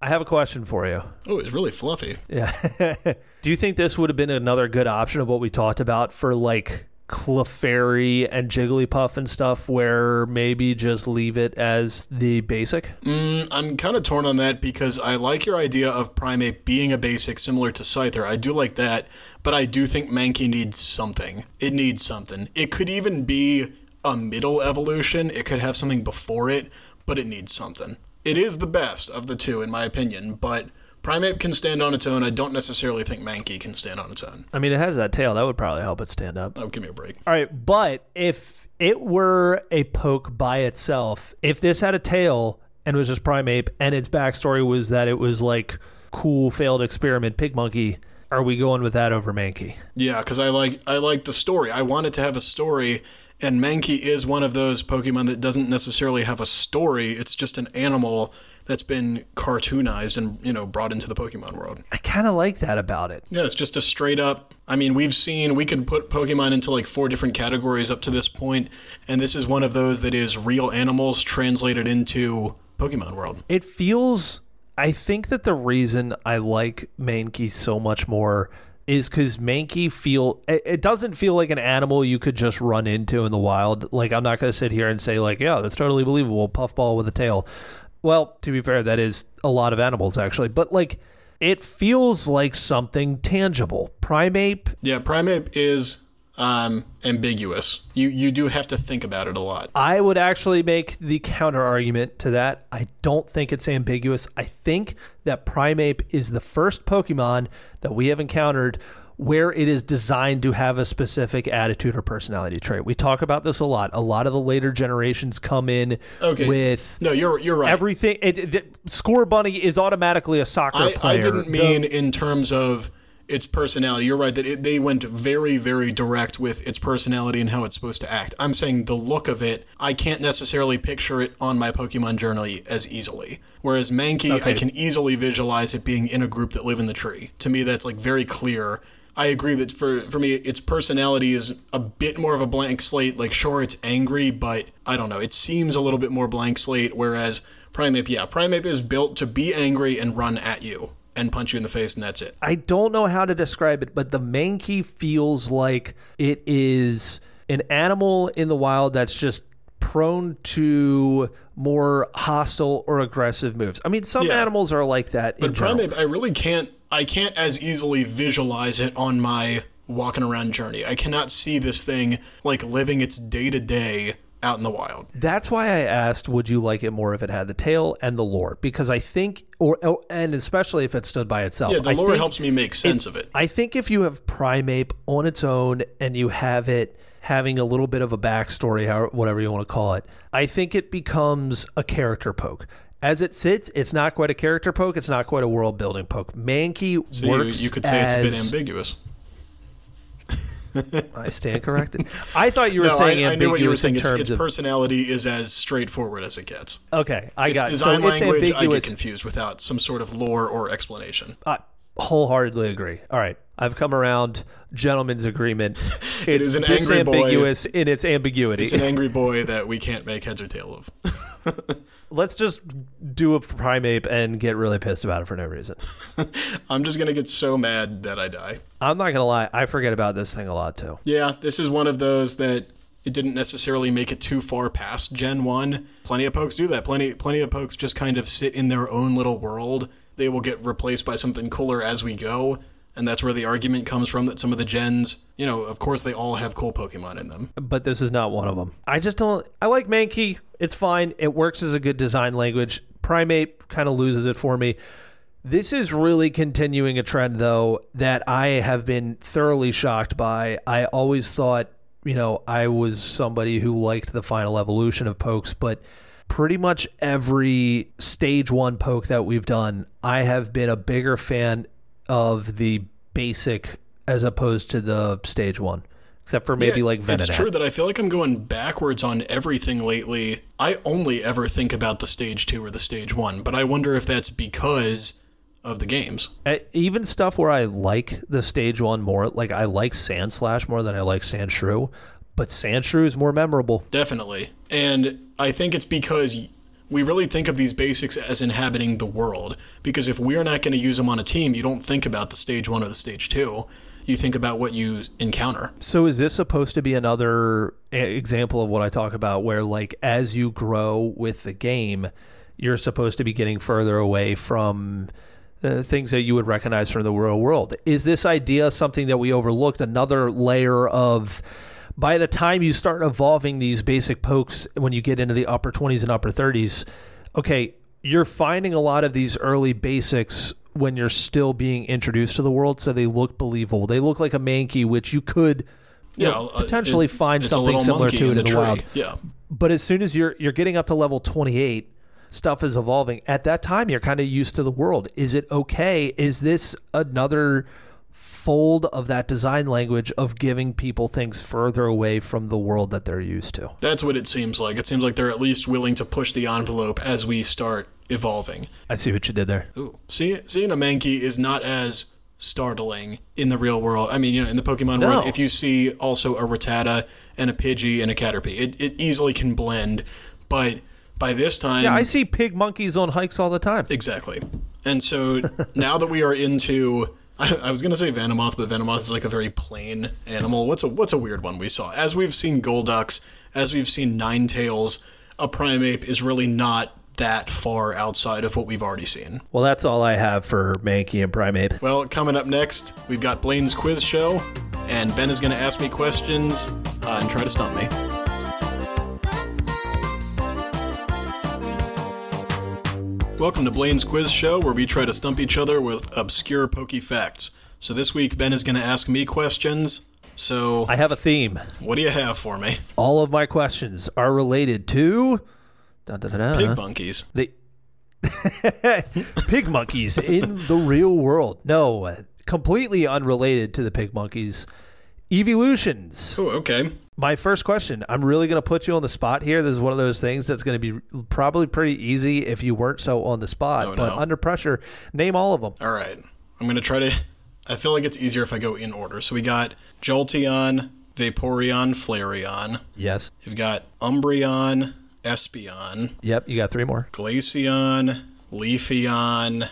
I have a question for you. Oh, it's really fluffy. Yeah. Do you think this would have been another good option of what we talked about for like Clefairy and Jigglypuff and stuff, where maybe just leave it as the basic? Mm, I'm kind of torn on that because I like your idea of Primeape being a basic similar to Scyther. I do like that, but I do think Mankey needs something. It needs something. It could even be a middle evolution, it could have something before it, but it needs something. It is the best of the two, in my opinion, but Primeape can stand on its own. I don't necessarily think Mankey can stand on its own. I mean, it has that tail. That would probably help it stand up. Oh, give me a break. All right, but if it were a poke by itself, if this had a tail and was just Primeape and its backstory was that it was like cool failed experiment pig monkey, are we going with that over Mankey? Yeah, because I like I like the story. I want it to have a story, and Mankey is one of those Pokemon that doesn't necessarily have a story. It's just an animal that's been cartoonized and you know brought into the Pokemon world. I kind of like that about it. Yeah, it's just a straight up. I mean, we've seen we could put Pokemon into like four different categories up to this point, and this is one of those that is real animals translated into Pokemon world. It feels. I think that the reason I like Mankey so much more is because Mankey feel it, it doesn't feel like an animal you could just run into in the wild. Like I'm not going to sit here and say like, yeah, that's totally believable, puffball with a tail. Well, to be fair, that is a lot of animals actually, but like it feels like something tangible. Primeape, Yeah, Primeape is um, ambiguous. You you do have to think about it a lot. I would actually make the counter argument to that. I don't think it's ambiguous. I think that Primeape is the first Pokemon that we have encountered where it is designed to have a specific attitude or personality trait. We talk about this a lot. A lot of the later generations come in Okay. with No, you're you're right. everything. It, it, Scorbunny is automatically a soccer I, player. I didn't The- mean in terms of its personality. You're right that it, they went very, very direct with its personality and how it's supposed to act. I'm saying the look of it, I can't necessarily picture it on my Pokemon journey as easily. Whereas Mankey, I can easily visualize it being in a group that live in the tree. To me, that's like very clear. I agree that for for me, its personality is a bit more of a blank slate. Like, sure, it's angry, but I don't know. It seems a little bit more blank slate. Whereas Primeape, yeah, Primeape is built to be angry and run at you and punch you in the face, and that's it. I don't know how to describe it, but the Mankey feels like it is an animal in the wild that's just prone to more hostile or aggressive moves. I mean, some Yeah. animals are like that in But general. I really can't. I can't as easily visualize it on my walking around journey. I cannot see this thing like living its day to day out in the wild. That's why I asked, would you like it more if it had the tail and the lore? Because I think, or oh, and especially if it stood by itself. Yeah, the I lore think helps me make sense of it. I think if you have Primeape on its own and you have it having a little bit of a backstory, whatever you want to call it, I think it becomes a character poke. As it sits, it's not quite a character poke. It's not quite a world building poke. Mankey So you, works you could say as it's a bit ambiguous. I stand corrected. I thought you were No, saying I, I knew what you were saying. in Its, its of. personality is as straightforward as it gets. okay, I Its got it. so. design It's language, I get confused without some sort of lore or explanation. I wholeheartedly agree. All right, I've come around. Gentleman's agreement. It's is an angry boy. disambiguous in its ambiguity. It's an angry boy that we can't make heads or tail of. Let's just do a Primeape and get really pissed about it for no reason. I'm just gonna get so mad that I die. I'm not gonna lie, I forget about this thing a lot too. Yeah, this is one of those that it didn't necessarily make it too far past Gen 1. Plenty of pokes do that. Plenty plenty of pokes just kind of sit in their own little world. They will get replaced by something cooler as we go. And that's where the argument comes from that some of the gens, you know, of course they all have cool Pokemon in them. But this is not one of them. I just don't. I like Mankey. It's fine. It works as a good design language. Primeape kind of loses it for me. This is really continuing a trend, though, that I have been thoroughly shocked by. I always thought, you know, I was somebody who liked the final evolution of pokes, but pretty much every stage one poke that we've done, I have been a bigger fan of the basic as opposed to the stage one, except for maybe Yeah, like It's true that I feel like I'm going backwards on everything lately. I only ever think about the stage 2 or the stage 1, but I wonder if that's because of the games. Even stuff where I like the stage one more, like I like Sandslash more than I like Sandshrew, but Sandshrew is more memorable. Definitely. And I think it's because we really think of these basics as inhabiting the world. Because if we're not going to use them on a team, you don't think about the stage one or the stage two. You think about what you encounter. So is this supposed to be another e- example of what I talk about where like as you grow with the game, you're supposed to be getting further away from uh, things that you would recognize from the real world. Is this idea something that we overlooked another layer of by the time you start evolving these basic pokes when you get into the upper 20s and upper 30s, okay, you're finding a lot of these early basics when you're still being introduced to the world, so they look believable. They look like a Mankey, which you could you Yeah, know, uh, potentially it- find something similar to it in in the the wild. Yeah. But as soon as you're you're getting up to level 28, stuff is evolving. At that time, you're kind of used to the world. Is it okay? Is this another fold of that design language of giving people things further away from the world that they're used to? That's what it seems like. It seems like they're at least willing to push the envelope as we start evolving. I see what you did there. Ooh. See, seeing a Mankey is not as startling in the real world. I mean, you know, in the Pokemon No. world, if you see also a Rattata and a Pidgey and a Caterpie, it, it easily can blend. But by this time, Yeah, I see pig monkeys on hikes all the time. Exactly. And so now that we are into I, I was gonna say Venomoth, but Venomoth is like a very plain animal. What's a what's a weird one we saw? As we've seen Golducks, as we've seen Ninetales, a Primeape is really not that far outside of what we've already seen. Well, that's all I have for Mankey and Primeape. Well, coming up next, we've got Blaine's quiz show, and Ben is going to ask me questions uh, and try to stump me. Welcome to Blaine's quiz show, where we try to stump each other with obscure pokey facts. So this week, Ben is going to ask me questions. So, I have a theme. what do you have for me? All of my questions are related to dun, dun, dun, Pig monkeys. the pig monkeys in the real world. No, completely unrelated to the pig monkeys. Evolutions. Oh, okay. My first question. I'm really going to put you on the spot here. This is one of those things that's going to be probably pretty easy if you weren't so on the spot. Oh, but no. under pressure, name all of them. All right. I'm going to try to. I feel like it's easier if I go in order. So we got Jolteon, Vaporeon, Flareon. Yes. You've got Umbreon, Espeon, Yep. You got three more. Glaceon, Leafeon.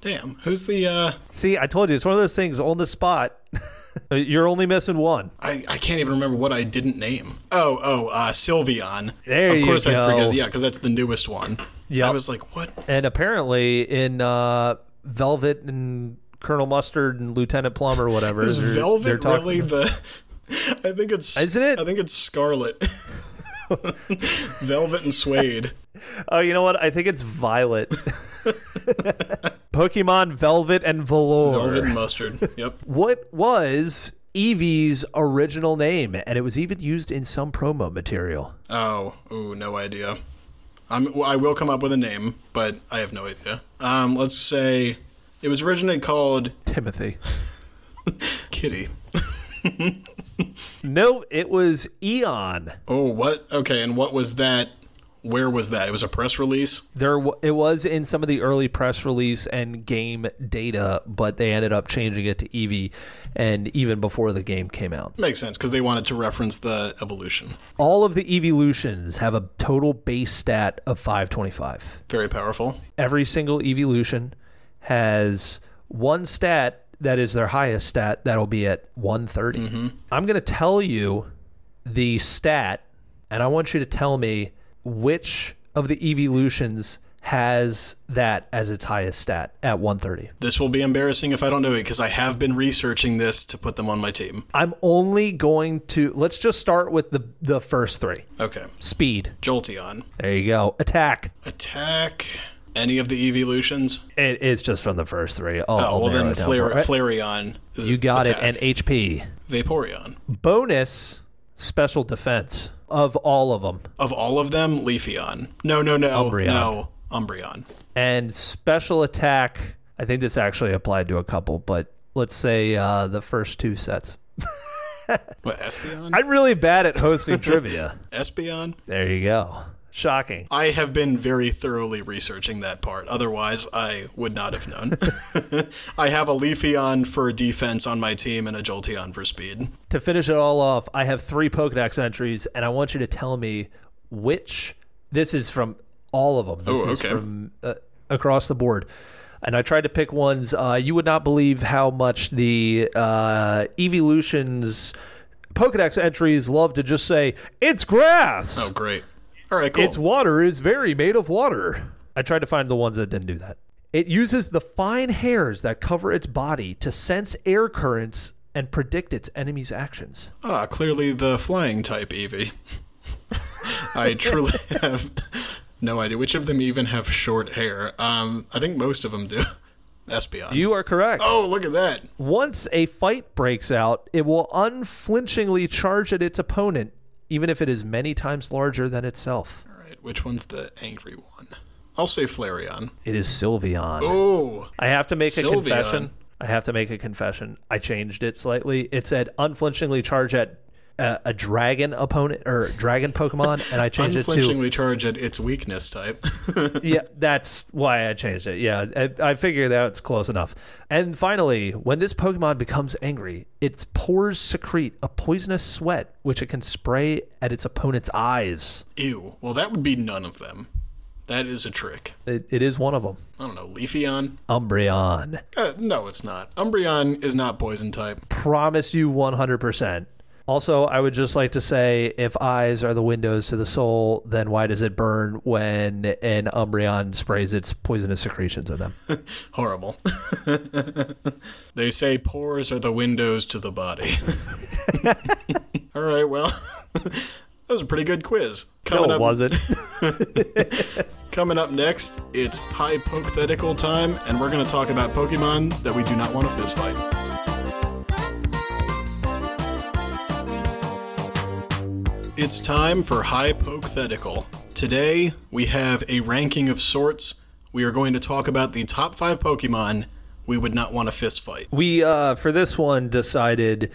Damn, who's the, uh, See, I told you it's one of those things on the spot. You're only missing one. I, I can't even remember what I didn't name. Oh, oh, uh, Sylveon. There of you course I go. forget, yeah, because that's the newest one. Yeah. I was like, what? And apparently in uh, Velvet and Colonel Mustard and Lieutenant Plum or whatever. Is they're- they're Velvet talking- really the. I think it's. Isn't it? I think it's Scarlet. Velvet and Suede. Oh, you know what? I think it's Violet. Pokemon Velvet and Velour. Velvet and Mustard. Yep. What was Eevee's original name? And it was even used in some promo material. Oh, ooh, no idea. I'm, well, I will come up with a name, but I have no idea. Um, let's say it was originally called Timothy. Kitty. No, it was Eon. Oh, what? Okay, and what was that? Where was that? It was a press release. There, w- it was in some of the early press release and game data, but they ended up changing it to Eevee, and even before the game came out. Makes sense because they wanted to reference the evolution. All of the evolutions have a total base stat of 525. Very powerful. Every single evolution has one stat that is their highest stat that'll be at 130. Mm-hmm. I'm going to tell you the stat, and I want you to tell me which of the evolutions has that as its highest stat at 130. This will be embarrassing if I don't know it because I have been researching this to put them on my team. I'm only going to let's just start with the the first three. Okay. Speed. Jolteon. There you go. Attack. Attack. Any of the evolutions? It is just from the first three. I'll, Oh, I'll well then Flare-. Flareon. You got attack. it. And HP. Vaporeon. Bonus special defense of all of them. Of all of them, Leafeon. No, no, no. Umbreon. No. Umbreon. And special attack, I think this actually applied to a couple, but let's say uh, the first two sets. What, Espeon? I'm really bad at hosting trivia. Espeon? There you go. Shocking. I have been very thoroughly researching that part. Otherwise, I would not have known. I have a Leafeon for defense on my team and a Jolteon for speed. To finish it all off, I have three Pokedex entries, and I want you to tell me which. This is from all of them. This Oh, is okay. from uh, across the board. And I tried to pick ones. Uh, you would not believe how much the uh, Evolutions Pokedex entries love to just say, it's grass. Oh, great. All right, cool. Its water is very made of water. I tried to find the ones that didn't do that. It uses the fine hairs that cover its body to sense air currents and predict its enemy's actions. Ah, clearly the flying type Eevee. I truly have no idea which of them even have short hair. Um, I think most of them do. Espeon. You are correct. oh, look at that. Once a fight breaks out, it will unflinchingly charge at its opponent, even if it is many times larger than itself. All right, which one's the angry one? I'll say Flareon. It is Sylveon. Oh, I have to make a confession. I have to make a confession. I changed it slightly. It said unflinchingly charge at a, a dragon opponent or dragon Pokemon, and I changed it to unflinchingly charge at its weakness type. yeah. That's why I changed it. Yeah, I, I figured that's close enough. And finally, when this Pokemon becomes angry, its pores secrete a poisonous sweat, which it can spray at its opponent's eyes. Ew. Well, that would be none of them. That is a trick. It, it is one of them. I don't know. Leafeon? Umbreon. Uh, no, it's not. Umbreon is not poison type. promise you 100%. Also, I would just like to say if eyes are the windows to the soul, then why does it burn when an Umbreon sprays its poisonous secretions in them? Horrible. they say pores are the windows to the body. All right, well, that was a pretty good quiz. Coming no, it up, wasn't. Coming up next, it's hypothetical time, and we're going to talk about Pokemon that we do not want to fistfight. It's time for hypothetical. Today, we have a ranking of sorts. We are going to talk about the top five Pokemon we would not want to fistfight. we, uh, for this one, decided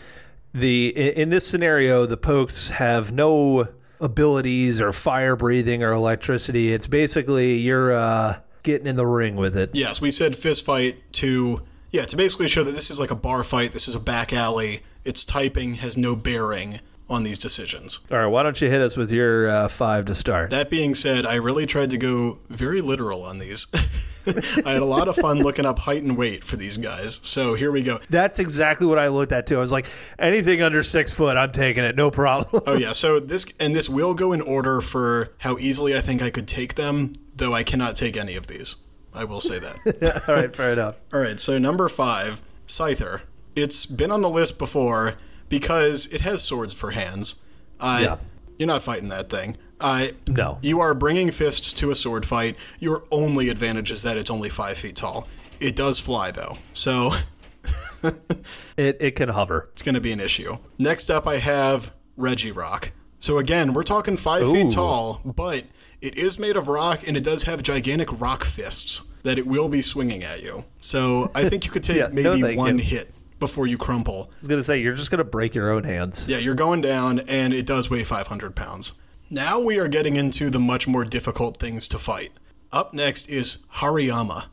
the in, in this scenario, the pokes have no abilities or fire breathing or electricity. It's basically you're uh, getting in the ring with it. Yes, we said fist fight to yeah to basically show that this is like a bar fight. This is a back alley. Its typing has no bearing on these decisions. All right, why don't you hit us with your uh, five to start? That being said, I really tried to go very literal on these. I had a lot of fun looking up height and weight for these guys. So here we go. That's exactly what I looked at too. I was like, anything under six foot, I'm taking it, no problem. Oh yeah, so this and this will go in order for how easily I think I could take them, though I cannot take any of these. I will say that. All right, fair enough. All right, so number five, Scyther. It's been on the list before because it has swords for hands. Uh, Yeah. You're not fighting that thing. Uh, No. You are bringing fists to a sword fight. Your only advantage is that it's only five feet tall. It does fly, though, so It it can hover. it's going to be an issue. Next up, I have Regirock. So again, we're talking five Ooh. feet tall, but it is made of rock and it does have gigantic rock fists that it will be swinging at you. So I think you could take Yeah, maybe thank one you. hit before you crumple. I was gonna say you're just gonna break your own hands. Yeah, you're going down, and it does weigh 500 pounds. Now we are getting into the much more difficult things to fight. Up next is Hariyama,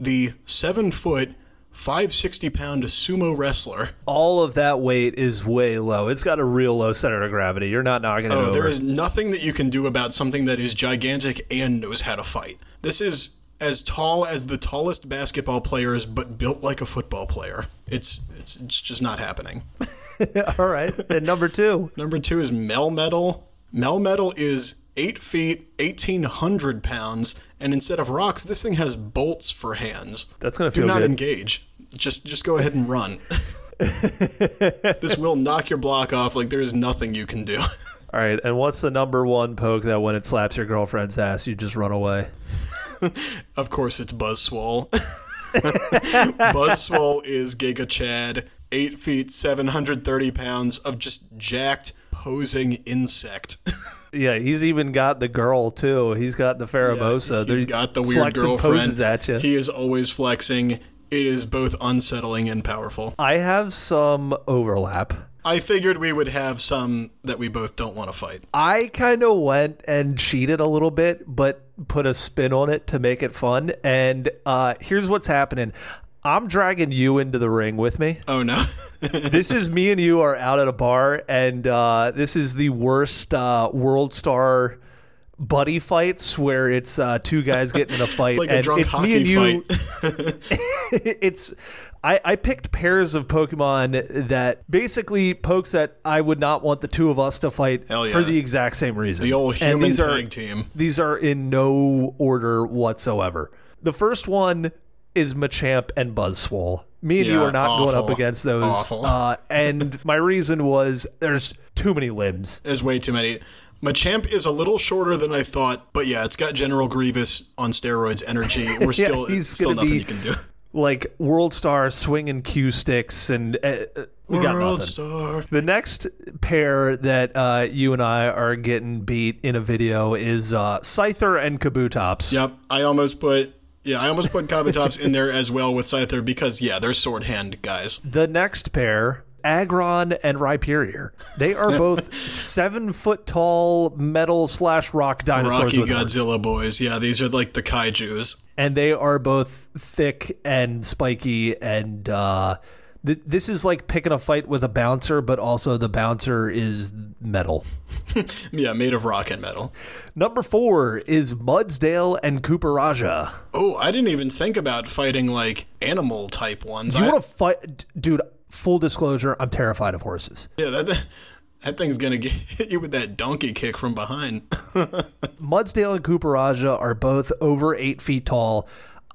the seven foot, 560 pound sumo wrestler. All of that weight is way low. It's got a real low center of gravity. You're not knocking it Oh, over. there is nothing that you can do about something that is gigantic and knows how to fight. This is as tall as the tallest basketball players, but built like a football player. It's it's, just not happening. All right. And number two. Number two is Melmetal. Melmetal is eight feet, eighteen hundred pounds, and instead of rocks, this thing has bolts for hands. That's gonna Do feel not good. engage. Just just go ahead and run. this will knock your block off like there is nothing you can do. All right. And what's the number one poke that when it slaps your girlfriend's ass, you just run away? Of course, it's Buzzwole. Buzzwole is Giga Chad, 8 feet, 730 pounds of just jacked, posing insect. Yeah, he's even got the girl too. He's got the Pheromosa. He's got the weird girlfriend. poses at you. He is always flexing. It is both unsettling and powerful. I have some overlap. I figured we would have some that we both don't want to fight. I kind of went and cheated a little bit, but put a spin on it to make it fun. And uh, here's what's happening I'm dragging you into the ring with me. Oh no. This is me and you are out at a bar, and uh, this is the worst uh, World Star buddy fights where it's uh, two guys getting in a fight It's like a and drunk it's hockey me and you it's I, I picked pairs of Pokemon that basically pokes that I would not want the two of us to fight yeah. for the exact same reason. The old And human these are, team. These are in no order whatsoever. The first one is Machamp and Buzzwole. Me and you are not going up against those. Awful. Uh, and my reason was there's too many limbs. There's way too many. Machamp is a little shorter than I thought, but yeah, it's got General Grievous on steroids energy. We're still he's still nothing be- you can do. Like World Star swinging cue sticks, and uh, uh, we got World nothing. Star. The next pair that uh, you and I are getting beat in a video is uh, Scyther and Kabutops. Yep, I almost put yeah, I almost put Kabutops in there as well with Scyther because yeah, they're sword hand guys. The next pair, Aggron and Rhyperior. They are both seven foot tall metal slash rock dinosaurs Rocky with horns. Godzilla boys. Yeah, these are like the kaiju's. and they are both thick and spiky and uh th- this is like picking a fight with a bouncer but also the bouncer is metal Yeah, made of rock and metal. number four is mudsdale and Copperajah. Oh, I didn't even think about fighting like animal type ones. do you want to fight dude full disclosure i'm terrified of horses yeah, that, that thing's gonna hit you with that donkey kick from behind. mudsdale and Copperajah are both over eight feet tall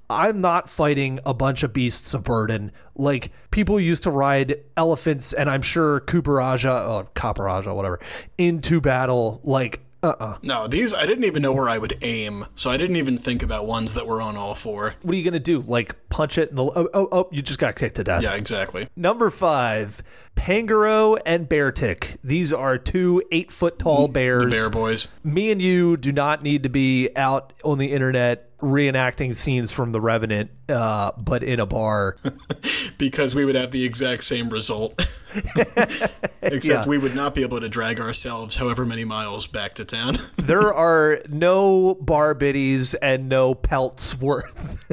I'm not fighting a bunch of beasts of burden. Like people used to ride elephants, and I'm sure Cooperaja or oh, Kaparaja, whatever, into battle. Like, uh, uh no, these I didn't even know where I would aim, so I didn't even think about ones that were on all four. What are you gonna do? Like punch it? In the oh, oh, oh you just got kicked to death. Yeah, exactly. Number five, Pangoro and Beartic. These are two eight foot tall bears. The bear boys. Me and you do not need to be out on the internet reenacting scenes from The Revenant, uh, but in a bar. because we would have the exact same result. Except Yeah. we would not be able to drag ourselves however many miles back to town. there are no bar biddies and no pelts worth.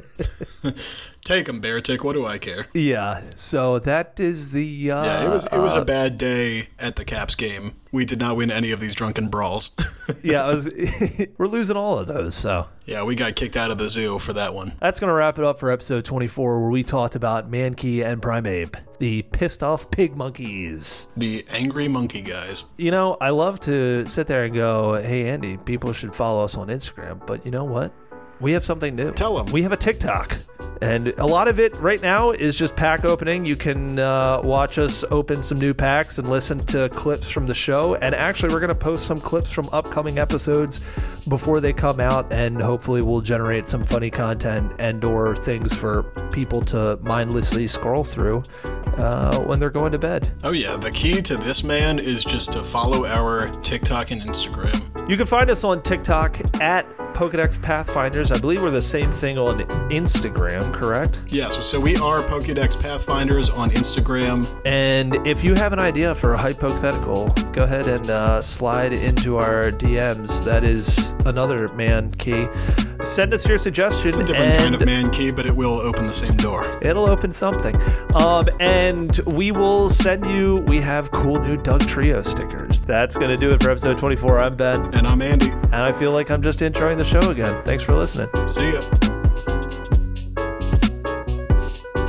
Take them, Beartic. What do I care? yeah, so that is the. Uh, Yeah, it was it was a bad day at the Caps game. We did not win any of these drunken brawls. yeah, was, we're losing all of those. So yeah, we got kicked out of the zoo for that one. that's going to wrap it up for episode 24, where we talked about Mankey and Primeape, the pissed off pig monkeys. The angry monkey guys. You know, I love to sit there and go, hey, Andy, people should follow us on Instagram. But you know what? We have something new. Tell them. We have a TikTok. And a lot of it right now is just pack opening. You can uh, watch us open some new packs and listen to clips from the show. And actually, we're going to post some clips from upcoming episodes before they come out. And hopefully, we'll generate some funny content and or things for people to mindlessly scroll through uh, when they're going to bed. Oh yeah, the key to this man is just to follow our TikTok and Instagram. You can find us on TikTok at Pokedex Pathfinders. I believe we're the same thing on Instagram, correct? Yes, so we are Pokédex Pathfinders on Instagram. And if you have an idea for a hypothetical, go ahead and uh, slide into our DMs. That is another man key. Send us your suggestion. It's a different kind of man key, but it will open the same door. It'll open something. Um, and we will send you, we have cool new Dugtrio stickers. That's going to do it for episode 24. I'm Ben, And I'm Andy. and I feel like I'm just introing the show again. Thanks for listening. See ya.